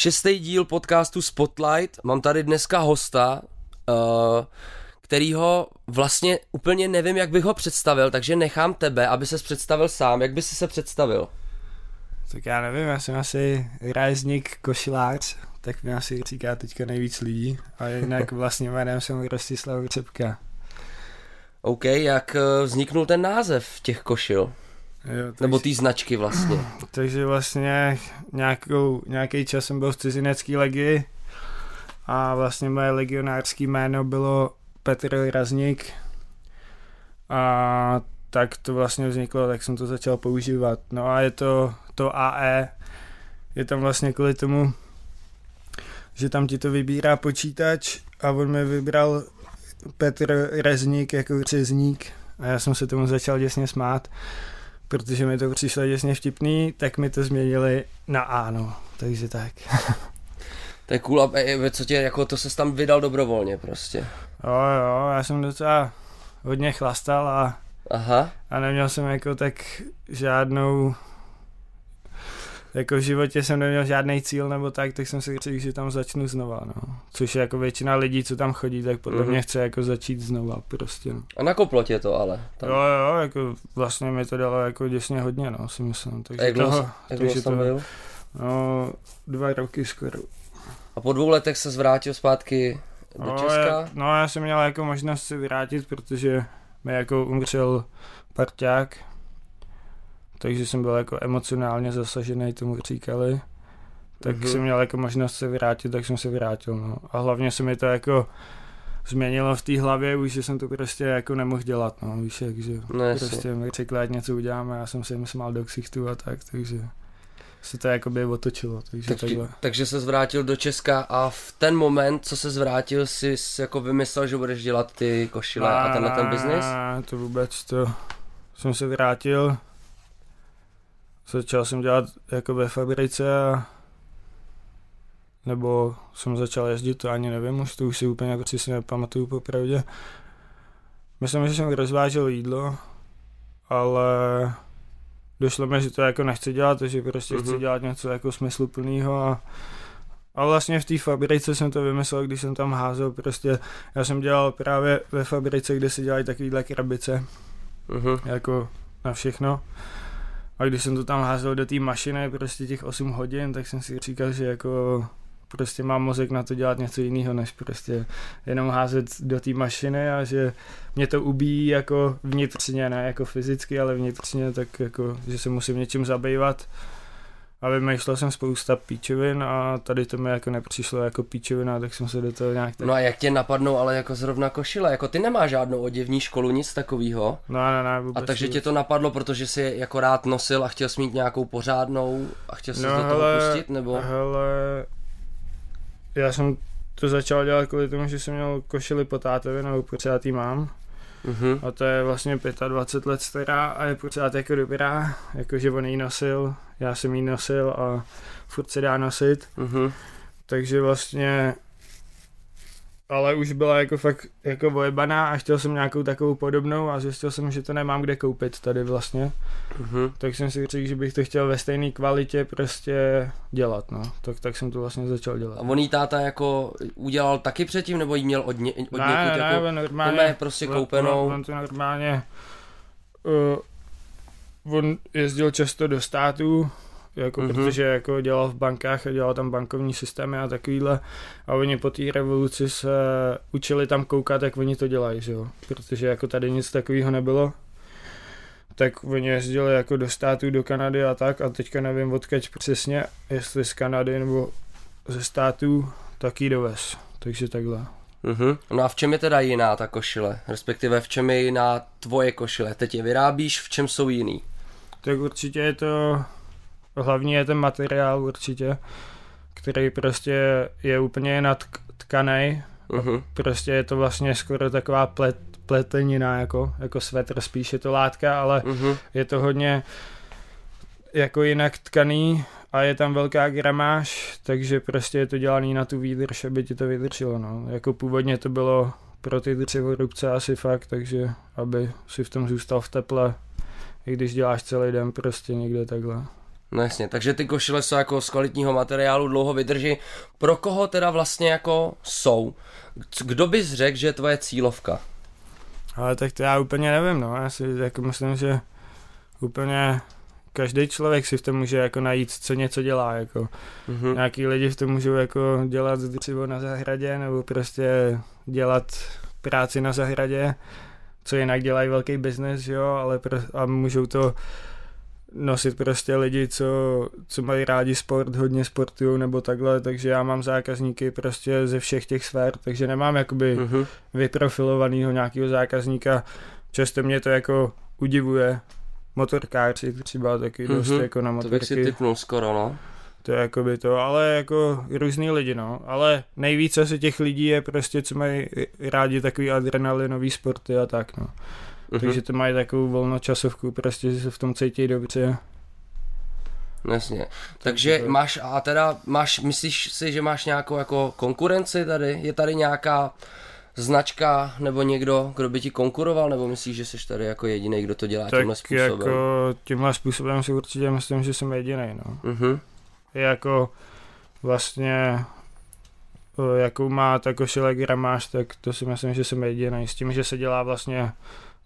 šestý díl podcastu Spotlight. Mám tady dneska hosta, uh, kterýho vlastně úplně nevím, jak bych ho představil, takže nechám tebe, aby ses představil sám. Jak by si se představil? Tak já nevím, já jsem asi rázník košilář, tak mi asi říká teďka nejvíc lidí. A jinak vlastně jménem jsem Rostislav Řepka. OK, jak eh, vzniknul ten název těch košil? Jo, takže, Nebo té značky vlastně. Takže vlastně nějakou, nějaký čas jsem byl v cizinecký legii a vlastně moje legionářské jméno bylo Petr Razník a tak to vlastně vzniklo, tak jsem to začal používat. No a je to to AE, je tam vlastně kvůli tomu, že tam ti to vybírá počítač a on mi vybral Petr Rezník jako řezník a já jsem se tomu začal děsně smát protože mi to přišlo děsně vtipný, tak mi to změnili na ano, takže tak. To je cool, a co tě, jako to se tam vydal dobrovolně prostě. Jo, jo, já jsem docela hodně chlastal a, Aha. a neměl jsem jako tak žádnou jako v životě jsem neměl žádný cíl nebo tak, tak jsem si řekl, že tam začnu znova, no. Což je jako většina lidí, co tam chodí, tak podle mm-hmm. mě chce jako začít znova prostě, no. A nakoplo tě to ale? Tam. Jo, jo, jako vlastně mi to dalo jako děsně hodně, no, si myslím. Takže a jak dlouho, toho, jak takže tam byl? No, dva roky skoro. A po dvou letech se zvrátil zpátky do no, Česka? Já, no, já jsem měl jako možnost se vrátit, protože mi jako umřel parťák, takže jsem byl jako emocionálně zasažený, tomu říkali. Tak mm-hmm. jsem měl jako možnost se vrátit, tak jsem se vrátil, no. A hlavně se mi to jako změnilo v té hlavě, už jsem to prostě jako nemohl dělat, no, víš, jak, že no, prostě mi řekli, ať něco uděláme, já jsem se jim smál do ksichtu a tak, takže se to jako by otočilo, takže tak, takhle. Takže se zvrátil do Česka a v ten moment, co se zvrátil, si jako vymyslel, že budeš dělat ty košile a, a tenhle ten biznis? to vůbec, to jsem se vrátil, Začal jsem dělat jako ve fabrice a nebo jsem začal jezdit, to ani nevím, už to už si úplně přesně nepamatuju popravdě. Myslím, že jsem rozvážel jídlo, ale došlo mi, že to jako nechci dělat, že prostě uh-huh. chci mhm. dělat něco jako smysluplného a a vlastně v té fabrice jsem to vymyslel, když jsem tam házel, prostě já jsem dělal právě ve fabrice, kde si dělají takovýhle krabice, uh-huh. jako na všechno. A když jsem to tam házel do té mašiny prostě těch 8 hodin, tak jsem si říkal, že jako prostě mám mozek na to dělat něco jiného, než prostě jenom házet do té mašiny a že mě to ubíjí jako vnitřně, ne jako fyzicky, ale vnitřně, tak jako, že se musím něčím zabývat a vymýšlel jsem spousta píčovin a tady to mi jako nepřišlo jako píčovina, tak jsem se do toho nějak... Tak... No a jak tě napadnou ale jako zrovna košile, jako ty nemáš žádnou oděvní školu, nic takového. No ne, ne, vůbec A takže vůbec. tě to napadlo, protože jsi jako rád nosil a chtěl jsi mít nějakou pořádnou a chtěl jsi no, do toho hele, pustit, nebo? Hele, já jsem to začal dělat kvůli tomu, že jsem měl košili po tátovi, nebo pořád mám. Uh-huh. A to je vlastně 25 let stará a je pořád jako dobrá, jakože on ji nosil, já jsem ji nosil a furt se dá nosit. Uh-huh. Takže vlastně ale už byla jako fakt jako vojebaná a chtěl jsem nějakou takovou podobnou a zjistil jsem, že to nemám kde koupit tady vlastně. Uh-huh. Tak jsem si řekl, že bych to chtěl ve stejné kvalitě prostě dělat, no. Tak, tak jsem to vlastně začal dělat. A on jí táta jako udělal taky předtím, nebo jí měl od, ně, od ne, někud ne, jako normálně, prostě koupenou? On, on to normálně uh, on jezdil často do států, jako, mm-hmm. protože jako dělal v bankách a dělal tam bankovní systémy a takovýhle a oni po té revoluci se učili tam koukat, jak oni to dělají, že jo? protože jako tady nic takového nebylo tak oni jezdili jako do států, do Kanady a tak a teďka nevím odkaď přesně, jestli z Kanady nebo ze států, tak jí dovez, takže takhle. Mm-hmm. No a v čem je teda jiná ta košile? Respektive v čem je jiná tvoje košile? Teď je vyrábíš, v čem jsou jiný? Tak určitě je to hlavní je ten materiál určitě, který prostě je úplně natkaný. Uh-huh. Prostě je to vlastně skoro taková plet, pletenina, jako, jako svetr, spíš je to látka, ale uh-huh. je to hodně jako jinak tkaný a je tam velká gramáž, takže prostě je to dělaný na tu výdrž, aby ti to vydrželo. No. Jako původně to bylo pro ty dřevorubce asi fakt, takže aby si v tom zůstal v teple, i když děláš celý den prostě někde takhle. No jasně, takže ty košile jsou jako z kvalitního materiálu, dlouho vydrží. Pro koho teda vlastně jako jsou? Kdo bys řekl, že je tvoje cílovka? Ale tak to já úplně nevím, no. Já si jako myslím, že úplně každý člověk si v tom může jako najít, co něco dělá, jako. Mm-hmm. Nějaký lidi v tom můžou jako dělat dřevo na zahradě, nebo prostě dělat práci na zahradě, co jinak dělají velký biznes, jo, ale pro, a můžou to nosit prostě lidi, co, co mají rádi sport, hodně sportují nebo takhle, takže já mám zákazníky prostě ze všech těch sfér, takže nemám jakoby mm-hmm. vyprofilovaného nějakého zákazníka. Často mě to jako udivuje, motorkáři třeba taky mm-hmm. dost jako na motorky. To bych si typnul skoro, no. To je jako by to, ale jako různý lidi, no. Ale nejvíce se těch lidí je prostě, co mají rádi takový adrenalinový sporty a tak, no. Mm-hmm. Takže to mají takovou volnočasovku, prostě se v tom cítí dobře. Jasně. Takže máš, a teda máš, myslíš si, že máš nějakou jako konkurenci tady? Je tady nějaká značka nebo někdo, kdo by ti konkuroval, nebo myslíš, že jsi tady jako jediný, kdo to dělá tak tímhle způsobem? jako tímhle způsobem si určitě myslím, že jsem jediný, no. Mm-hmm. Jako vlastně jakou má ta košile gramáž, tak to si myslím, že jsem jediný. S tím, že se dělá vlastně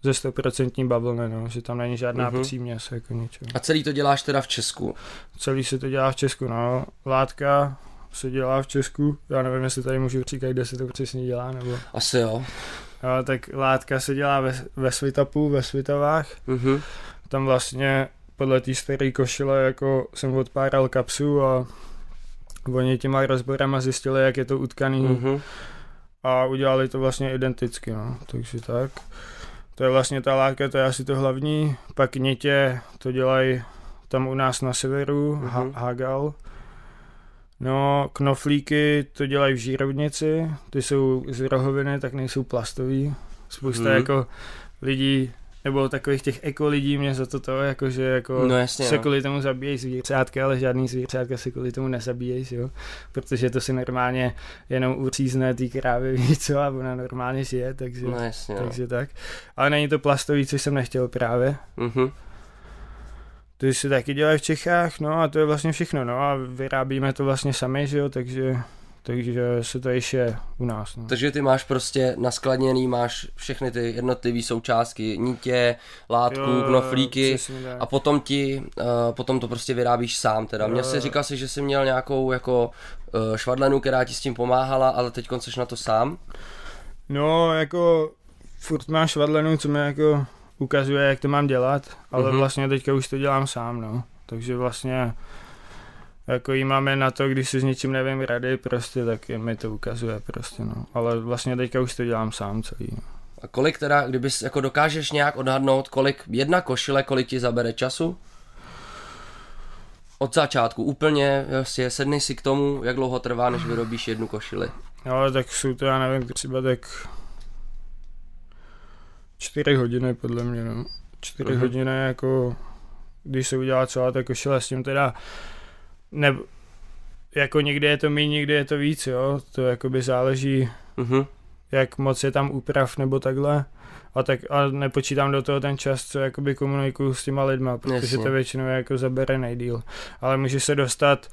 ze 100% bavlny, no, že tam není žádná uh-huh. příměs, jako ničeho. A celý to děláš teda v Česku? Celý se to dělá v Česku, no. Látka se dělá v Česku, já nevím, jestli tady můžu říkat, kde se to přesně dělá, nebo... Asi jo. No, tak látka se dělá ve, ve Svitapu, ve Svitavách. Uh-huh. Tam vlastně podle té staré košile jako jsem odpáral kapsu a oni těma rozborama zjistili, jak je to utkaný uh-huh. a udělali to vlastně identicky, no. takže tak. To je vlastně ta látka, to je asi to hlavní. Pak nitě to dělají tam u nás na severu, uh-huh. ha- Hagal. No, knoflíky to dělají v žírovnici, ty jsou z rohoviny, tak nejsou plastový. Spousta uh-huh. jako lidí nebo takových těch eko lidí mě za to to, jako, že jako no jasně, se no. kvůli tomu zabíjejí zvířátka, ale žádný zvířátka se kvůli tomu nezabíjejí, jo? protože to si normálně jenom uřízne ty krávy, víc co, a ona normálně žije, takže, no jasně, no. takže no. tak. Ale není to plastový, což jsem nechtěl právě. Mhm. To se taky dělají v Čechách, no a to je vlastně všechno, no a vyrábíme to vlastně sami, že jo, takže takže se to ještě u nás. No. Takže ty máš prostě naskladněný, máš všechny ty jednotlivé součástky, nitě, látku, jo, knoflíky a potom ti, uh, potom to prostě vyrábíš sám teda. Mně si říkal si, že jsi měl nějakou jako uh, švadlenu, která ti s tím pomáhala, ale teď jsi na to sám? No, jako furt mám švadlenu, co mi jako ukazuje, jak to mám dělat, ale uh-huh. vlastně teďka už to dělám sám, no. Takže vlastně jako jí máme na to, když si s něčím nevím rady, prostě, tak mi to ukazuje prostě, no. Ale vlastně teďka už to dělám sám celý, no. A kolik teda, kdybys jako dokážeš nějak odhadnout, kolik jedna košile, kolik ti zabere času? Od začátku úplně, vlastně sedni si k tomu, jak dlouho trvá, než vyrobíš jednu košili. Ale tak jsou to, já nevím, třeba tak čtyři hodiny podle mě, no. Čtyři uh-huh. hodiny jako, když se udělá celá ta košile s tím teda ne, jako někdy je to méně, někdy je to víc, jo, to jakoby záleží, uh-huh. jak moc je tam úprav nebo takhle. A tak a nepočítám do toho ten čas, co jakoby komunikuju s těma lidma, protože Jasně. to většinou jako zabere nejdíl. Ale může se dostat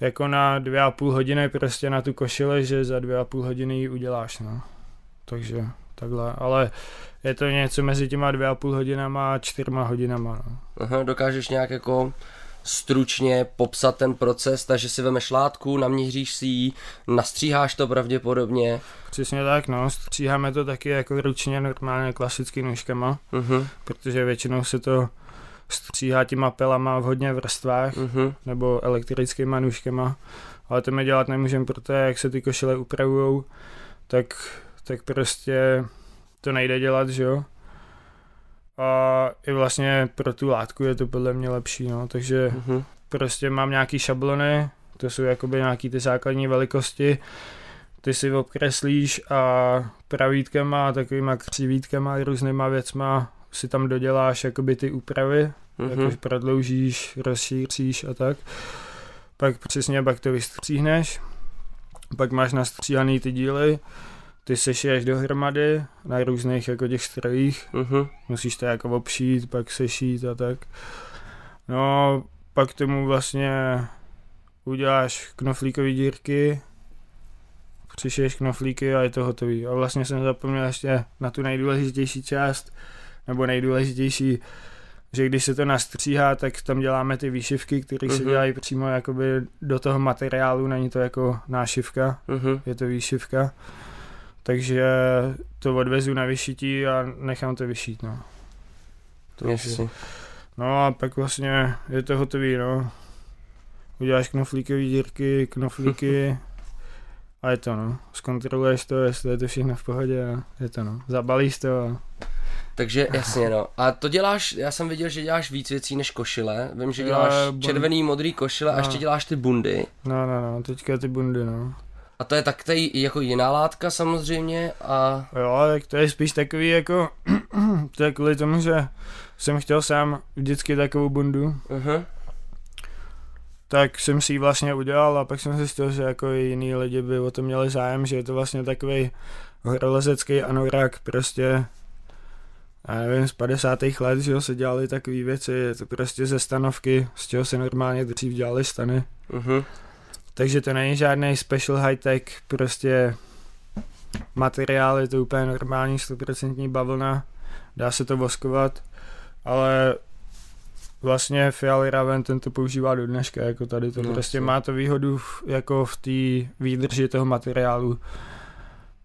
jako na dvě a půl hodiny prostě na tu košile, že za dvě a půl hodiny ji uděláš, no. Takže takhle, ale je to něco mezi těma dvě a půl hodinama a čtyřma hodinama, no. Aha, dokážeš nějak jako stručně popsat ten proces, takže si vemeš látku, naměříš si ji, nastříháš to pravděpodobně. Přesně tak, no, stříháme to taky jako ručně normálně klasický nůžkama, uh-huh. protože většinou se to stříhá těma pelama v hodně vrstvách, uh-huh. nebo elektrickýma nůžkama, ale to my dělat nemůžeme, protože jak se ty košile upravujou, tak, tak prostě to nejde dělat, že jo a i vlastně pro tu látku je to podle mě lepší, no, takže uh-huh. prostě mám nějaký šablony, to jsou jakoby nějaký ty základní velikosti, ty si obkreslíš a pravítkama a takovýma křivítkama a různýma věcma si tam doděláš jakoby ty úpravy, uh-huh. jakož prodloužíš, rozšíříš a tak. Pak přesně pak to vystříhneš, pak máš nastříhaný ty díly, ty sešiješ dohromady na různých jako těch strojích, uh-huh. musíš to jako obšít, pak sešít a tak. No, pak tomu vlastně uděláš knoflíkové dírky, přišiješ knoflíky a je to hotový. A vlastně jsem zapomněl ještě na tu nejdůležitější část, nebo nejdůležitější, že když se to nastříhá, tak tam děláme ty výšivky, které uh-huh. se Mhm. dělají přímo jakoby do toho materiálu, není to jako nášivka, Mhm. je to výšivka. Takže to odvezu na vyšití a nechám to vyšít, no. Jasně. No a pak vlastně je to hotový, no. Uděláš knoflíkové dírky, knoflíky a je to, no. Zkontroluješ to, jestli je to všechno v pohodě a je to, no. Zabalíš to a Takže jasně no. A to děláš, já jsem viděl, že děláš víc věcí než košile. Vím, že děláš červený, modrý košile a No. ještě děláš ty bundy. no, no, no, teďka ty bundy, no. A to je tak tady jako jiná látka samozřejmě a Jo, tak to je spíš takový jako, to je kvůli tomu, že jsem chtěl sám vždycky takovou bundu, uh-huh. tak jsem si ji vlastně udělal a pak jsem zjistil, že jako i jiný lidi by o to měli zájem, že je to vlastně takový horolezecký anorak, prostě já nevím, z 50. let, že jo, se dělali takové věci, je to prostě ze stanovky, z čeho se normálně dřív dělali stany. Uh-huh. Takže to není žádný special high tech, prostě materiál, je to úplně normální 100% bavlna, dá se to voskovat, ale vlastně Fiali Raven ten to používá do dneška, jako tady to No, prostě jasně. má to výhodu v, jako v té výdrži toho materiálu,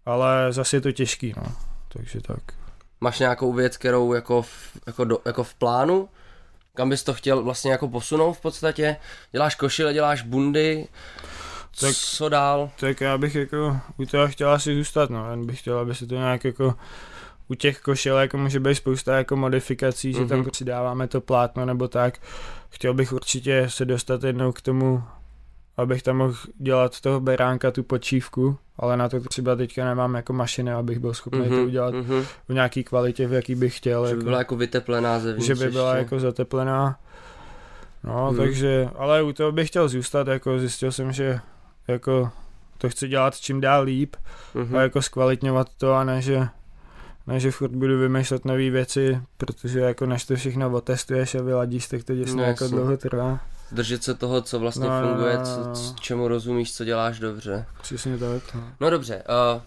ale zase je to těžký, no, takže tak. Máš nějakou věc, kterou jako v, jako, do, jako v plánu? Kam bys to chtěl vlastně jako posunout v podstatě? Děláš košile, děláš bundy, Tak- co dál? Tak já bych jako u toho chtěl asi zůstat, no, jen bych chtěl, aby se to nějak jako u těch košil jako může být spousta jako modifikací, že tam Mhm. přidáváme to plátno nebo tak. Chtěl bych určitě se dostat jednou k tomu, abych tam mohl dělat toho beránka, tu počívku, ale na to třeba teďka nemám jako mašiny, abych byl schopný to udělat mhm. v nějaký kvalitě, v jaký bych chtěl. Že by jako byla jako vyteplená zevnitř že by byla ještě. jako zateplená. No, Hmm. hmm. takže, ale u toho bych chtěl zůstat, jako zjistil jsem, že jako to chci dělat čím dál líp Mhm. a jako zkvalitňovat to a ne, že ne, že furt budu vymýšlet nové věci, protože jako než to všechno otestuješ a vyladíš, tak to děsně No, jako dlouho trvá. Držet se toho, co vlastně No, no, funguje, no, co, no. c- čemu rozumíš, co děláš dobře. Přesně tak. No. No dobře, uh,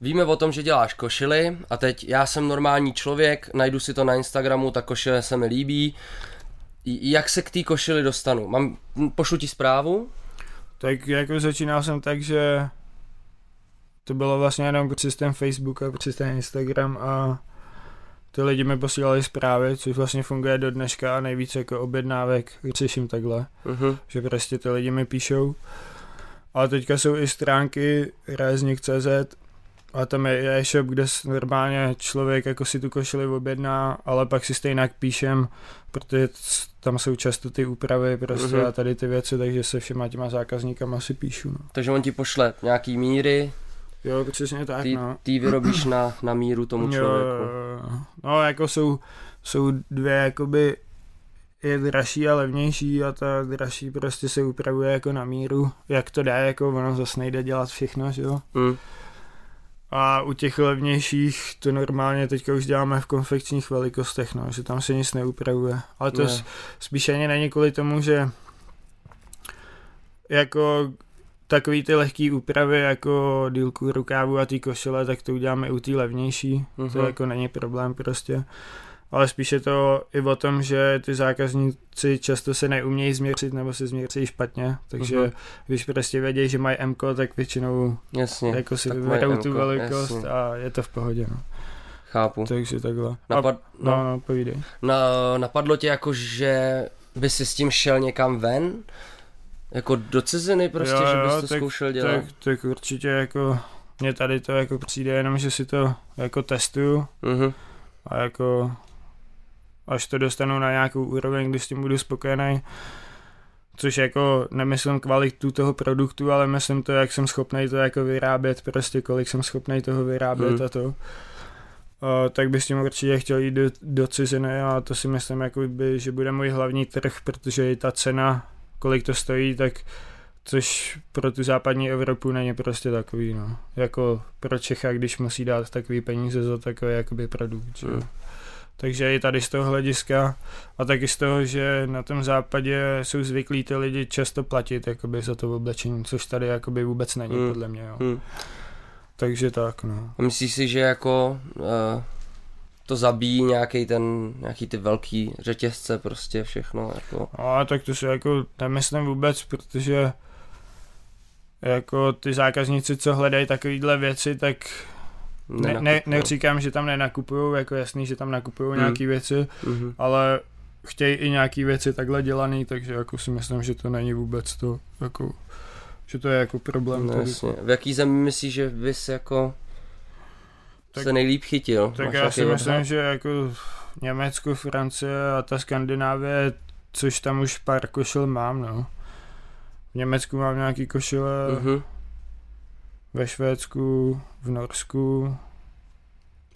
víme o tom, že děláš košily a teď já jsem normální člověk, najdu si to na Instagramu, ta košile se mi líbí. Jak se k té košili dostanu? Mám, pošlu ti zprávu? Tak jako začínal jsem tak, že to bylo vlastně jenom přes ten Facebook a přes ten Instagram a ty lidi mi posílali zprávy, což vlastně funguje do dneška a nejvíc jako objednávek řeším takhle, Uh-huh. že prostě ty lidi mi píšou. Ale teďka jsou i stránky reznik.cz a tam je e-shop, kde normálně člověk jako si tu košili objedná, ale pak si stejně píšem, protože tam jsou často ty úpravy prostě Mhm. a tady ty věci, takže se všema těma zákazníkama si píšu. No. Takže on ti pošle nějaký míry, Jo, přesně tak, ty, no. ty vyrobíš na, na míru tomu Jo, člověku. jo, jo. No, jako jsou, jsou dvě, jakoby, je dražší a levnější a ta dražší prostě se upravuje jako na míru, jak to dá, jako ono zase nejde dělat všechno, že jo. Hm. A u těch levnějších to normálně teďka už děláme v konfekčních velikostech, no, že tam se nic neupravuje. Ale to Ne. spíš ani není kvůli tomu, že jako takový ty lehký úpravy jako dílku rukávu a ty košile, tak to uděláme u té levnější. Mhm. To jako není problém prostě. Ale spíš je to i o tom, že ty zákazníci často se neumějí změřit nebo se změří špatně, takže Mhm. když prostě vědí, že mají M, tak většinou Jasně, jako si vyberou tu velikost jasně. a je to v pohodě, no. chápu. Takže takhle. Napad, a, no, no, no, povídej. na, napadlo tě jako, že by si s tím šel někam ven? Jako do ciziny prostě, Jo, že jo, bys to tak- zkoušel dělat? Tak, tak určitě jako mně tady to jako přijde jenom, že si to jako testuju Mhm. a jako až to dostanu na nějakou úroveň, když s tím budu spokojený, což jako nemyslím kvalitu toho produktu, ale myslím to, jak jsem schopný to jako vyrábět, prostě kolik jsem schopný toho vyrábět Hmm. a to. Uh, tak bych s tím určitě chtěl jít do, do ciziny a to si myslím, jako by, že bude můj hlavní trh, protože i ta cena, kolik to stojí, tak což pro tu západní Evropu není prostě takový, no. Jako pro Čecha, když musí dát takový peníze za takový jakoby produkt. Hmm. Takže i tady z toho hlediska a taky z toho, že na tom západě jsou zvyklí ty lidi často platit jakoby za to oblečení, což tady jakoby vůbec není Hmm. podle mě. Jo. Hm. Takže tak, no. A myslíš si, že jako uh, to zabíjí nějaký ten, nějaký ty velký řetězce prostě všechno jako. No, a tak to si jako nemyslím vůbec, protože jako ty zákazníci, co hledají takovýhle věci, tak ne, ne, neříkám, že tam nenakupují, jako jasný, že tam nakupují Hmm. nějaký věci, Mhm. ale chtějí i nějaký věci takhle dělaný, takže jako si myslím, že to není vůbec to, jako, že to je jako problém. No, jasně. V jaký zemi myslíš, že bys jako Tak- se nejlíp chytil? Tak Máš já si myslím, odhad? že jako Německo, Francie a ta Skandinávie, což tam už pár košil mám, no. V Německu mám nějaký košile, Mhm. ve Švédsku, v Norsku.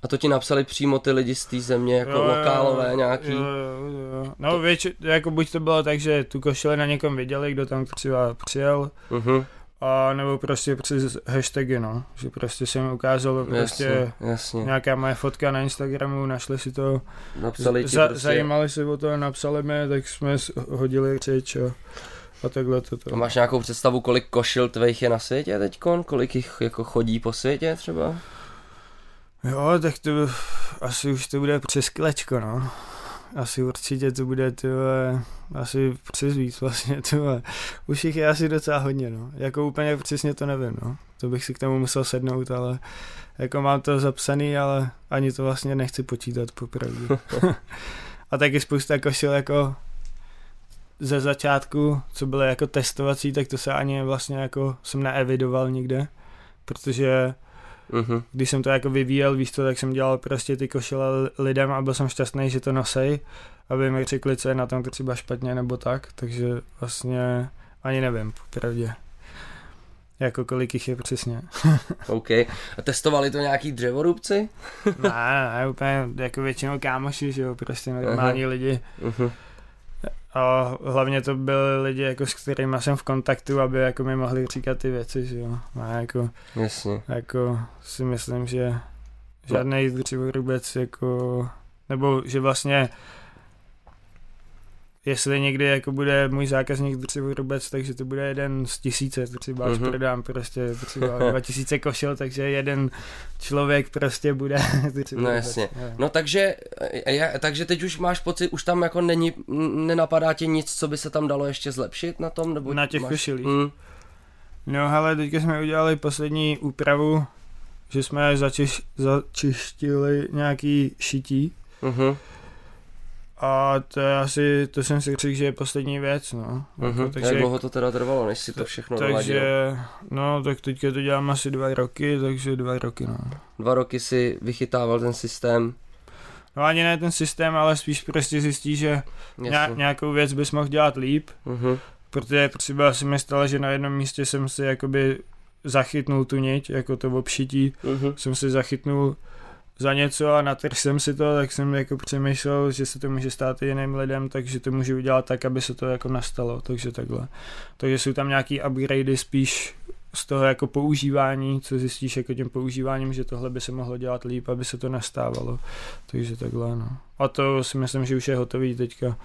A to ti napsali přímo ty lidi z té země, jako lokálové nějaký? Jo, jo, jo. No větši, jako buď to bylo tak, že tu košile na někom viděli, kdo tam třeba přijel, Mhm. A nebo prostě přes hashtagy, no. Že prostě se mi ukázalo prostě Jasně, jasně. nějaká moje fotka na Instagramu, našli si to, Napsali za, prostě... zajímali se o to, napsali mi, tak jsme hodili řeč a, a takhle to. A máš nějakou představu, kolik košil tvých je na světě teďkon? Kolik jich jako chodí po světě třeba? Jo, tak to asi už to bude přes kilečko, no. Asi určitě to bude, tyhle, asi přes víc vlastně, tyhle. Už jich je asi docela hodně, no. Jako úplně přesně to nevím, no. To bych si k tomu musel sednout, ale jako mám to zapsaný, ale ani to vlastně nechci počítat popravdě. A taky spousta košil jako ze začátku, co byly jako testovací, tak to se ani vlastně jako jsem neevidoval nikde, protože Mhm. když jsem to jako vyvíjel, víš co, tak jsem dělal prostě ty košile lidem a byl jsem šťastný, že to nosej, aby mi řekli, co je na tom třeba špatně nebo tak, takže vlastně ani nevím, popravdě. Jako kolik jich je přesně. OK. A testovali to nějaký dřevorubci? ne, ne, úplně jako většinou kámoši, že jo, prostě normální lidi. Mhm. A hlavně to byli lidi, jako s kterými jsem v kontaktu, aby jako mi mohli říkat ty věci, že jo. A jako, Jasně. jako si myslím, že žádný dřevorubec jako, nebo že vlastně jestli někdy jako bude můj zákazník dřevorubec, takže to bude jeden z tisíce, třeba až Mhm. prodám prostě třeba 2000 košel, takže jeden člověk prostě bude. No jasně. Jo. No takže, e, e, takže teď už máš pocit, už tam jako není, nenapadá ti nic, co by se tam dalo ještě zlepšit na tom? Nebo Na těch máš... košilích? Mm, No hele, teďka jsme udělali poslední úpravu, že jsme začiš, začištili nějaký šití mhm, a to je asi, to jsem si řekl, že je poslední věc, no. mhm. Jako, Jak dlouho to teda trvalo, než si to všechno takže, doladil? no, tak teďka to dělám asi dva roky, takže dva roky, no. Dva roky si vychytával ten systém. No ani ne ten systém, ale spíš prostě zjistí, že ně, nějakou věc bys mohl dělat líp, Mhm, protože třeba si mi stalo, že na jednom místě jsem si jakoby zachytnul tu niť, jako to obšití, mhm. jsem si zachytnul za něco a natrhl jsem si to, tak jsem jako přemýšlel, že se to může stát i jiným lidem, takže to můžu udělat tak, aby se to jako nastalo, takže takhle. Takže jsou tam nějaký upgradey spíš z toho jako používání, co zjistíš jako tím používáním, že tohle by se mohlo dělat líp, aby se to nastávalo. Takže takhle, no. A to si myslím, že už je hotový teďka.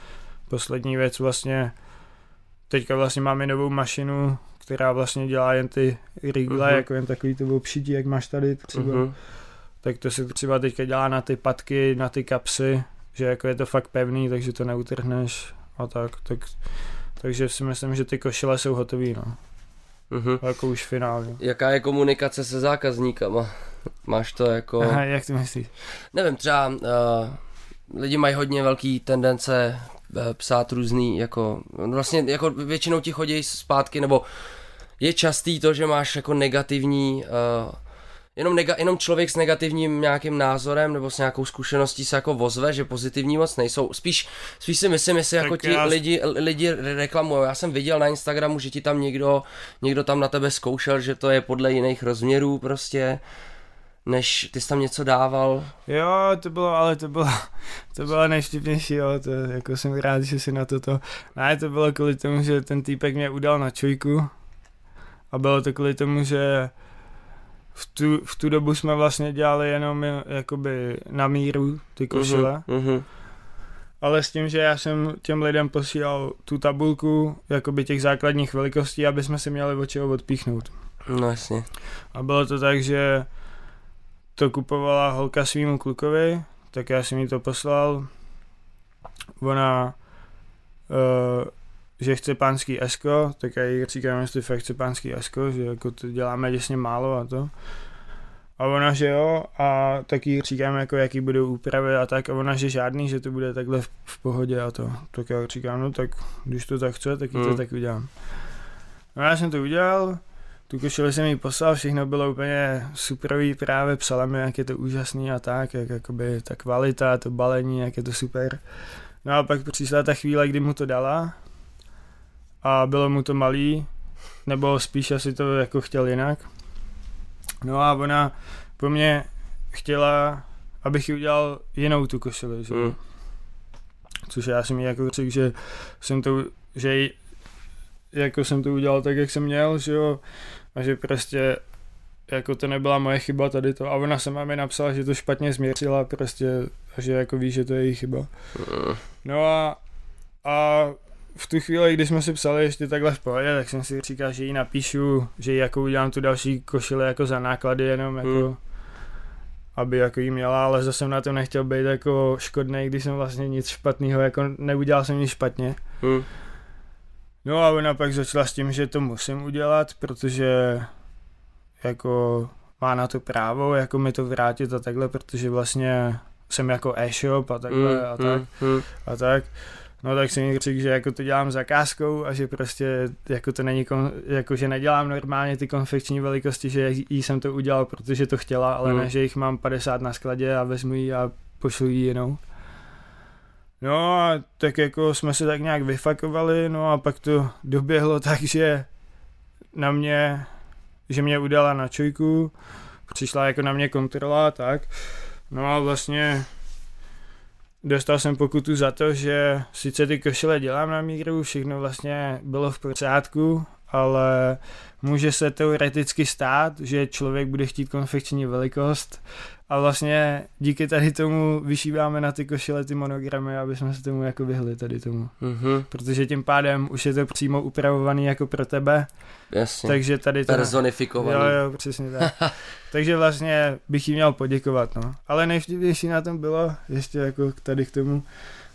Poslední věc vlastně, teďka vlastně máme novou mašinu, která vlastně dělá jen ty rigle, Mhm. jako jen takový to obšití, jak máš tady třeba Mhm. Tak to se třeba teďka dělá na ty patky, na ty kapsy, že jako je to fakt pevný, takže to neutrhneš a tak, tak takže si myslím, že ty košile jsou hotový, no. Mhm. Jako už finálně. Jaká je komunikace se zákazníkama? Máš to jako... Aha, jak ty myslíš? Nevím, třeba uh, lidi mají hodně velký tendence uh, psát různý, jako, vlastně jako většinou ti chodí zpátky, nebo je častý to, že máš jako negativní, uh, jenom, nega, jenom člověk s negativním nějakým názorem nebo s nějakou zkušeností se jako vozve, že pozitivní moc nejsou. Spíš, spíš si myslím, jestli Tak jako ti já- lidi, lidi reklamují. Já jsem viděl na Instagramu, že ti tam někdo, někdo tam na tebe zkoušel, že to je podle jiných rozměrů prostě, než ty jsi tam něco dával. Jo, to bylo, ale to bylo, to bylo nejštěpnější, jo, to jako jsem rád, že si na toto, ne, to bylo kvůli tomu, že ten týpek mě udal na čujku a bylo to kvůli tomu, že v tu, v tu dobu jsme vlastně dělali jenom jakoby na míru ty košile. Uh-huh. Ale s tím, že já jsem těm lidem posílal tu tabulku jakoby těch základních velikostí, aby jsme si měli od čeho odpíchnout. No jasně. A bylo to tak, že to kupovala holka svýmu klukovi, tak já jsem jí to poslal. Ona, uh, že chce pánský esko, tak já říkám, jestli fakt chce pánský esko, že jako to děláme děsně málo a to. A ona, že jo, a taky říkám, jako jaký budou úpravy a tak, a ona, že žádný, že to bude takhle v, v pohodě a to. Tak já říkám, no tak, když to tak chce, tak to Hmm. tak udělám. No já jsem to udělal, tu košili jsem jí poslal, všechno bylo úplně superový, právě psala mi, jak je to úžasný a tak, jak jakoby ta kvalita, to balení, jak je to super. No a pak přišla ta chvíle, kdy mu to dala a bylo mu to malý, nebo spíš asi to jako chtěl jinak. No a ona po mně chtěla, abych jí udělal jinou tu košili, že? Mm. Což já jsem jí jako řekl, že jsem to, že jí, jako jsem to udělal tak, jak jsem měl, že jo, a že prostě jako to nebyla moje chyba tady to a ona sama mi napsala, že to špatně změřila prostě a že jako ví, že to je její chyba. Mm. No a, a v tu chvíli, kdy jsme si psali ještě takhle v pohodě, tak jsem si říkal, že jí napíšu, že jí jako udělám tu další košili jako za náklady jenom jako, Hmm. aby jako jí měla, ale zase jsem na to nechtěl být jako škodný, když jsem vlastně nic špatného, jako neudělal jsem nic špatně. Mm. No a ona pak začala s tím, že to musím udělat, protože jako má na to právo, jako mi to vrátit a takhle, protože vlastně jsem jako e-shop a takhle a tak Mm. a tak. No tak jsem jí řekl, že jako to dělám zakázkou a že prostě jako to není, kon, jako že nedělám normálně ty konfekční velikosti, že jí jsem to udělal, protože to chtěla, ale Hmm. ne, že jich mám 50 na skladě a vezmu ji a pošlu ji jinou. No a tak jako jsme se tak nějak vyfakovali, no a pak to doběhlo tak, že na mě, že mě udala na čojku, přišla jako na mě kontrola tak. No a vlastně dostal jsem pokutu za to, že sice ty košile dělám na míru, všechno vlastně bylo v pořádku, ale může se teoreticky stát, že člověk bude chtít konfekční velikost a vlastně díky tady tomu vyšíváme na ty košile ty monogramy, aby jsme se tomu jako vyhli tady tomu. Mhm. Protože tím pádem už je to přímo upravovaný jako pro tebe, Jasně. takže tady to... Personifikovaný. Jo, jo, přesně tak. Takže vlastně bych jí měl poděkovat, no. Ale nejvtipnější na tom bylo, ještě jako tady k tomu,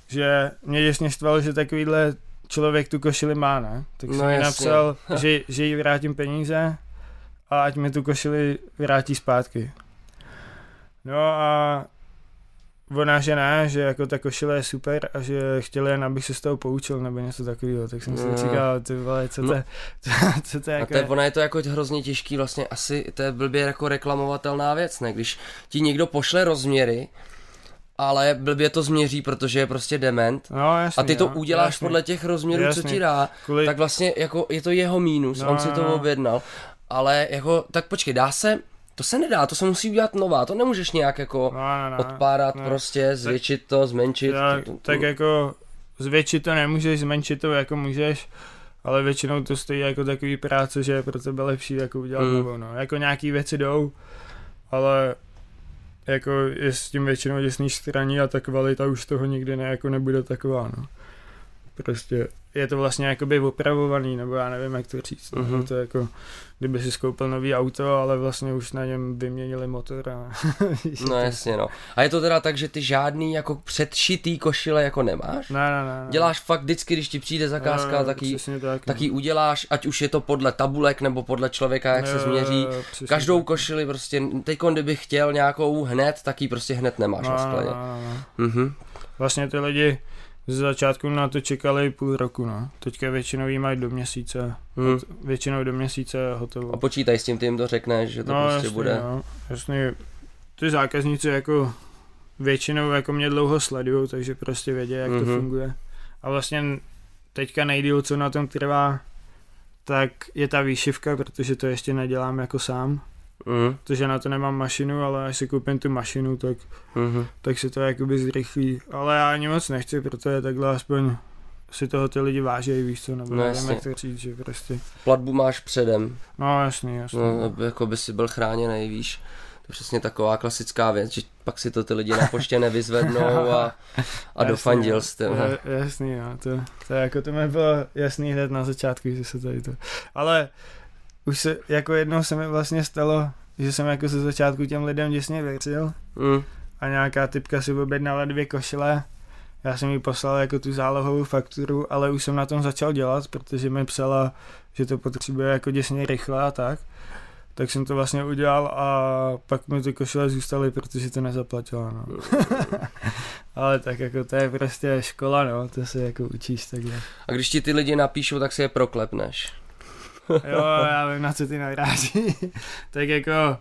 že mě děsně štvalo, že takovýhle člověk tu košili má, ne? Tak jsem No mi jasně. napsal, že, že jí vrátím peníze a ať mi tu košili vrátí zpátky. No a ona, že ne, že jako ta košile je super a že chtěli jen, abych se z toho poučil nebo něco takového, tak jsem si No. říkal, ty vole, co to, No. co, co to A jako to je, ona je to jako hrozně těžký, vlastně asi to je blbě jako reklamovatelná věc, ne? Když ti někdo pošle rozměry, ale blbě to změří, protože je prostě dement, No, jasný, a ty to no, uděláš jasný. podle těch rozměrů, co Jasný. ti dá, Kvůli... tak vlastně jako je to jeho mínus, No, on si to no. objednal, ale jako, tak počkej, dá se, to se nedá, to se musí udělat nová, to nemůžeš nějak jako no, no, no, odpárat no. prostě, zvětšit to, zmenšit. Já, to- to- tak jako zvětšit to nemůžeš, zmenšit to jako můžeš, ale většinou to stojí jako takový práce, že je pro tebe lepší jako udělat Mm. novou, no. Jako nějaký věci jdou, ale jako je s tím většinou děsný straní a ta kvalita už toho nikdy ne, jako nebude taková, no. Prostě je to vlastně jakoby opravovaný, nebo já nevím, jak to říct. No. Mhm. To je jako, kdyby si skoupil nový auto, ale vlastně už na něm vyměnili motor a... No jasně no. A je to teda tak, že ty žádný jako předšitý košile jako nemáš? Ne, ne, ne. ne. Děláš fakt vždycky, když ti přijde zakázka, No, tak ji, přesně tak, tak no. uděláš, ať už je to podle tabulek nebo podle člověka, jak se Jo, změří. Každou tak. košili prostě, teď kdybych chtěl nějakou hned, tak ji prostě hned nemáš na No, skladě. no, no, no. Mhm. Vlastně ty lidi ze začátku na to čekali půl roku, no. Teďka většinou jí mají do měsíce, Mhm. většinou do měsíce hotovo. A počítaj s tím, ty jim to řekneš, že to no, prostě jasně, bude. No, jasně. Ty zákazníci jako většinou jako mě dlouho sledují, takže prostě vědí, jak Mhm. to funguje. A vlastně teďka nejdýl, co na tom trvá, tak je ta výšivka, protože to ještě nedělám jako sám. Mhm. Protože na to nemám mašinu, ale až si koupím tu mašinu, tak Mhm. tak se to jakoby zrychlí. Ale já ani moc nechci, protože takhle aspoň si toho ty lidi vážejí, víš co, nebo No nevím, jak to říct, že prostě, Platbu máš předem, no jasný, jasný. no, aby jako by si byl chráněný, víš. To je přesně taková klasická věc, že pak si to ty lidi na poště nevyzvednou a, a Jasný, dofandil jste. Je, jasný, no, to, to, jako to mi bylo jasný hned na začátku, že se tady to, ale už se, jako jednou se mi vlastně stalo, že jsem jako ze začátku těm lidem děsně věřil Mm, a nějaká typka si objednala dvě košile, já jsem jí poslal jako tu zálohovou fakturu, ale už jsem na tom začal dělat, protože mi psala, že to potřebuje jako děsně rychle a tak. Tak jsem to vlastně udělal a pak mi ty košile zůstaly, protože to nezaplatila, no. Ale tak jako to je prostě škola, no, to se jako učíš takhle. A když ti ty lidi napíšou, tak si je proklepneš. Jo, já vím, na co ty naráží. tak jako,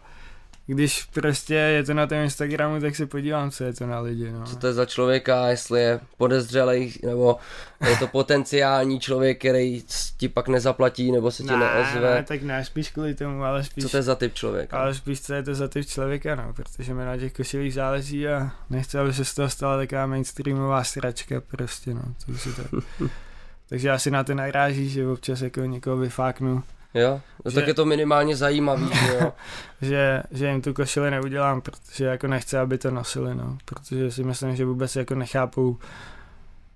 když prostě je to na tom Instagramu, tak se podívám, co je to na lidi, no. Co to je za člověka, jestli je podezřelej, nebo je to potenciální člověk, který ti pak nezaplatí, nebo se ti ne, neozve. ne, tak ne, spíš kvůli tomu, ale spíš... Co to je za typ člověka? Ale spíš co je to za typ člověka, no, protože mi na těch košilích záleží a nechci, aby se z toho stala taková mainstreamová sračka prostě, no, to už je tak. Takže asi na to naráží, že občas jako někoho vyfáknu, Jo? No, Že- tak je to minimálně zajímavý, že jo? že, že jim tu košili neudělám, protože jako nechci, aby to nosili, no, protože si myslím, že vůbec jako nechápou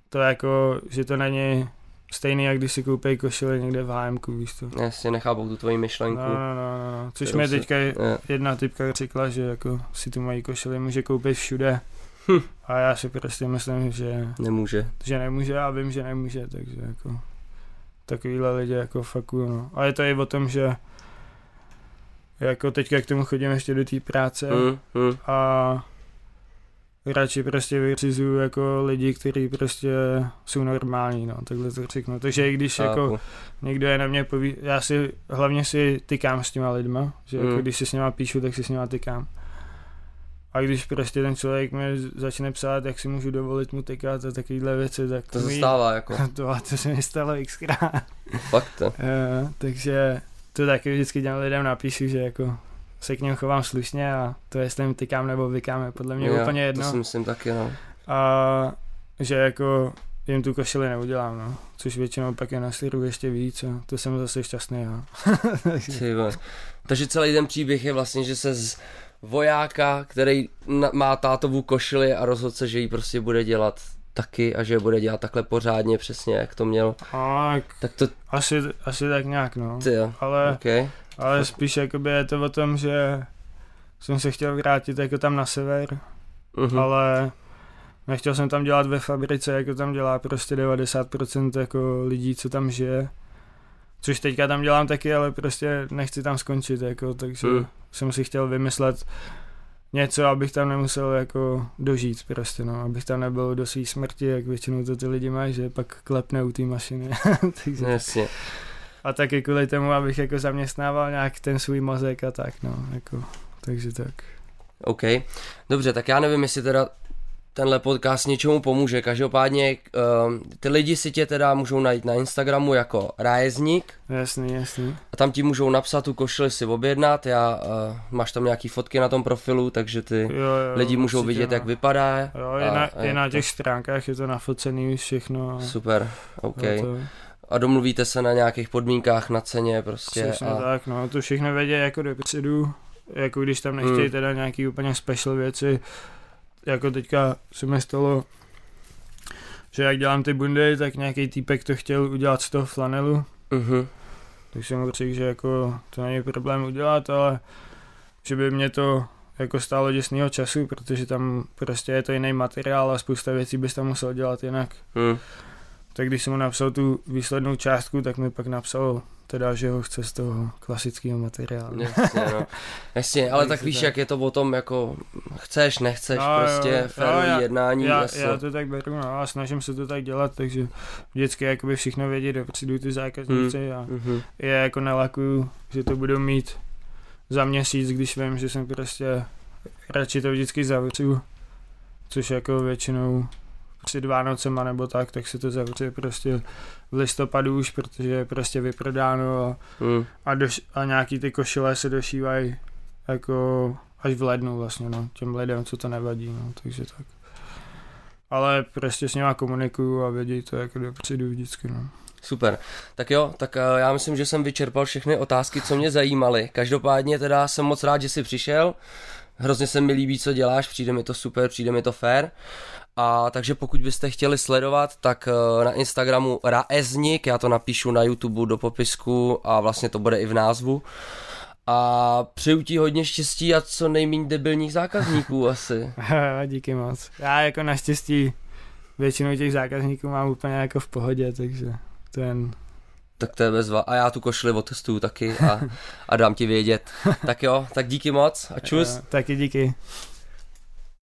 to jako, že to není stejný, jak když si koupí košili někde v HM, víš to. Jasně, nechápou tu tvoji myšlenku. No, no, no, no, no. Což mi teďka Je. jedna typka řekla, že jako si tu mají košili může koupit všude. Hm. A já si prostě myslím, že, Nemůže. že nemůže a vím, že nemůže, takže jako takovýhle lidi jako fakuju, no. A je to i o tom, že jako teďka k tomu chodím ještě do té práce Mm, mm. a radši prostě vyřizuju jako lidi, kteří prostě jsou normální, no, takhle to řeknu. Takže i když jako Chápu. někdo je na mě poví, já si hlavně si tykám s těma lidma, že jako Mm. když si s nima píšu, tak si s nima tykám. A když prostě ten člověk mi začne psát, jak si můžu dovolit mu tykat a takovýhle věci, tak To se mi- stává jako. to, a to se mi stalo xkrát. Fakt to. Eh, takže to taky vždycky těm lidem napíšu, že jako se k něm chovám slušně a to jestli jim tykám nebo vykám je podle mě Jo, úplně To jedno. si myslím taky, no. A že jako jim tu košili neudělám, no. Což většinou pak je nasiru ještě víc a to jsem zase šťastný, já. Takže- Ty vole. Takže celý ten příběh je vlastně, že se z vojáka, který má tátovu košili a rozhodl se, že ji prostě bude dělat taky a že bude dělat takhle pořádně přesně, jak to měl. a Tak to, asi, asi tak nějak, no. ty jo, Ale, okay. ale spíš jakoby je to o tom, že jsem se chtěl vrátit jako tam na sever, Mhm. ale nechtěl jsem tam dělat ve fabrice, jako tam dělá prostě 90% jako lidí, co tam žije. Což teďka tam dělám taky, ale prostě nechci tam skončit, jako, takže Hmm. jsem si chtěl vymyslet něco, abych tam nemusel jako dožít prostě, no, abych tam nebyl do své smrti, jak většinou to ty lidi mají, že pak klepne u té mašiny. takže, Jasně. a taky kvůli tomu, abych jako zaměstnával nějak ten svůj mozek a tak, no, jako, takže tak. OK. Dobře, tak já nevím, jestli teda tenhle podcast něčemu pomůže. Každopádně uh, ty lidi si tě teda můžou najít na Instagramu jako Rájezník Jasný, jasný. a tam ti můžou napsat tu košili si objednat. Já, uh, máš tam nějaký fotky na tom profilu, takže ty Jo, jo, lidi můžou určitě, vidět, no. jak vypadá. Jo, a- je, na, a je jak na to- těch stránkách, je to nafocený už všechno. a- Super, OK. a to, A domluvíte se na nějakých podmínkách, na ceně prostě. přesně A, tak, no, to všechno vědí jako dopředu, jako když tam nechtějí Hmm. teda nějaký úplně special věci, jako teďka se mi stalo, že jak dělám ty bundy, tak nějaký týpek to chtěl udělat z toho flanelu, uh-huh. tak jsem mu řekl, že jako to není problém udělat, ale že by mě to jako stálo děsného času, protože tam prostě je to jiný materiál a spousta věcí bys tam musel dělat jinak. hmm. Tak když jsem mu napsal tu výslednou částku, tak mi pak napsal teda, že ho chce z toho klasického materiálu. Jasně, no. Jasně, ale tak víš, tak. jak je to o tom, jako chceš, nechceš, No, prostě jo, férový já- jednání. Já, jasně. já to tak beru, no, a snažím se to tak dělat, takže vždycky jakoby všechno vědí dopředu ty zákazníci a Mhm. je jako nelakuju, že to budou mít za měsíc, když vím, že jsem prostě radši to vždycky zavřu, což jako většinou před Vánocema nebo tak, tak se to zavře prostě v listopadu už, protože je prostě vyprodáno a, Hmm. a, doš, a nějaký ty košile se došívají jako až v lednu vlastně, no, těm lidem, co to nevadí, no, takže tak. ale prostě s nima komunikuju a vědí to jako dopředu vždycky, no. Super. Tak jo, tak uh, já myslím, že jsem vyčerpal všechny otázky, co mě zajímaly. Každopádně teda jsem moc rád, že jsi přišel. Hrozně se mi líbí, co děláš, přijde mi to super, přijde mi to fair. A takže pokud byste chtěli sledovat, tak uh, na Instagramu Raeznik, já to napíšu na YouTube do popisku a vlastně to bude i v názvu. A přeju ti hodně štěstí a co nejméně debilních zákazníků asi. Díky moc. Já jako naštěstí většinou těch zákazníků mám úplně jako v pohodě, takže to jen... Tak to je bezva. A já tu košli otestuju taky a, a dám ti vědět. Tak jo, tak díky moc a čus. Taky díky.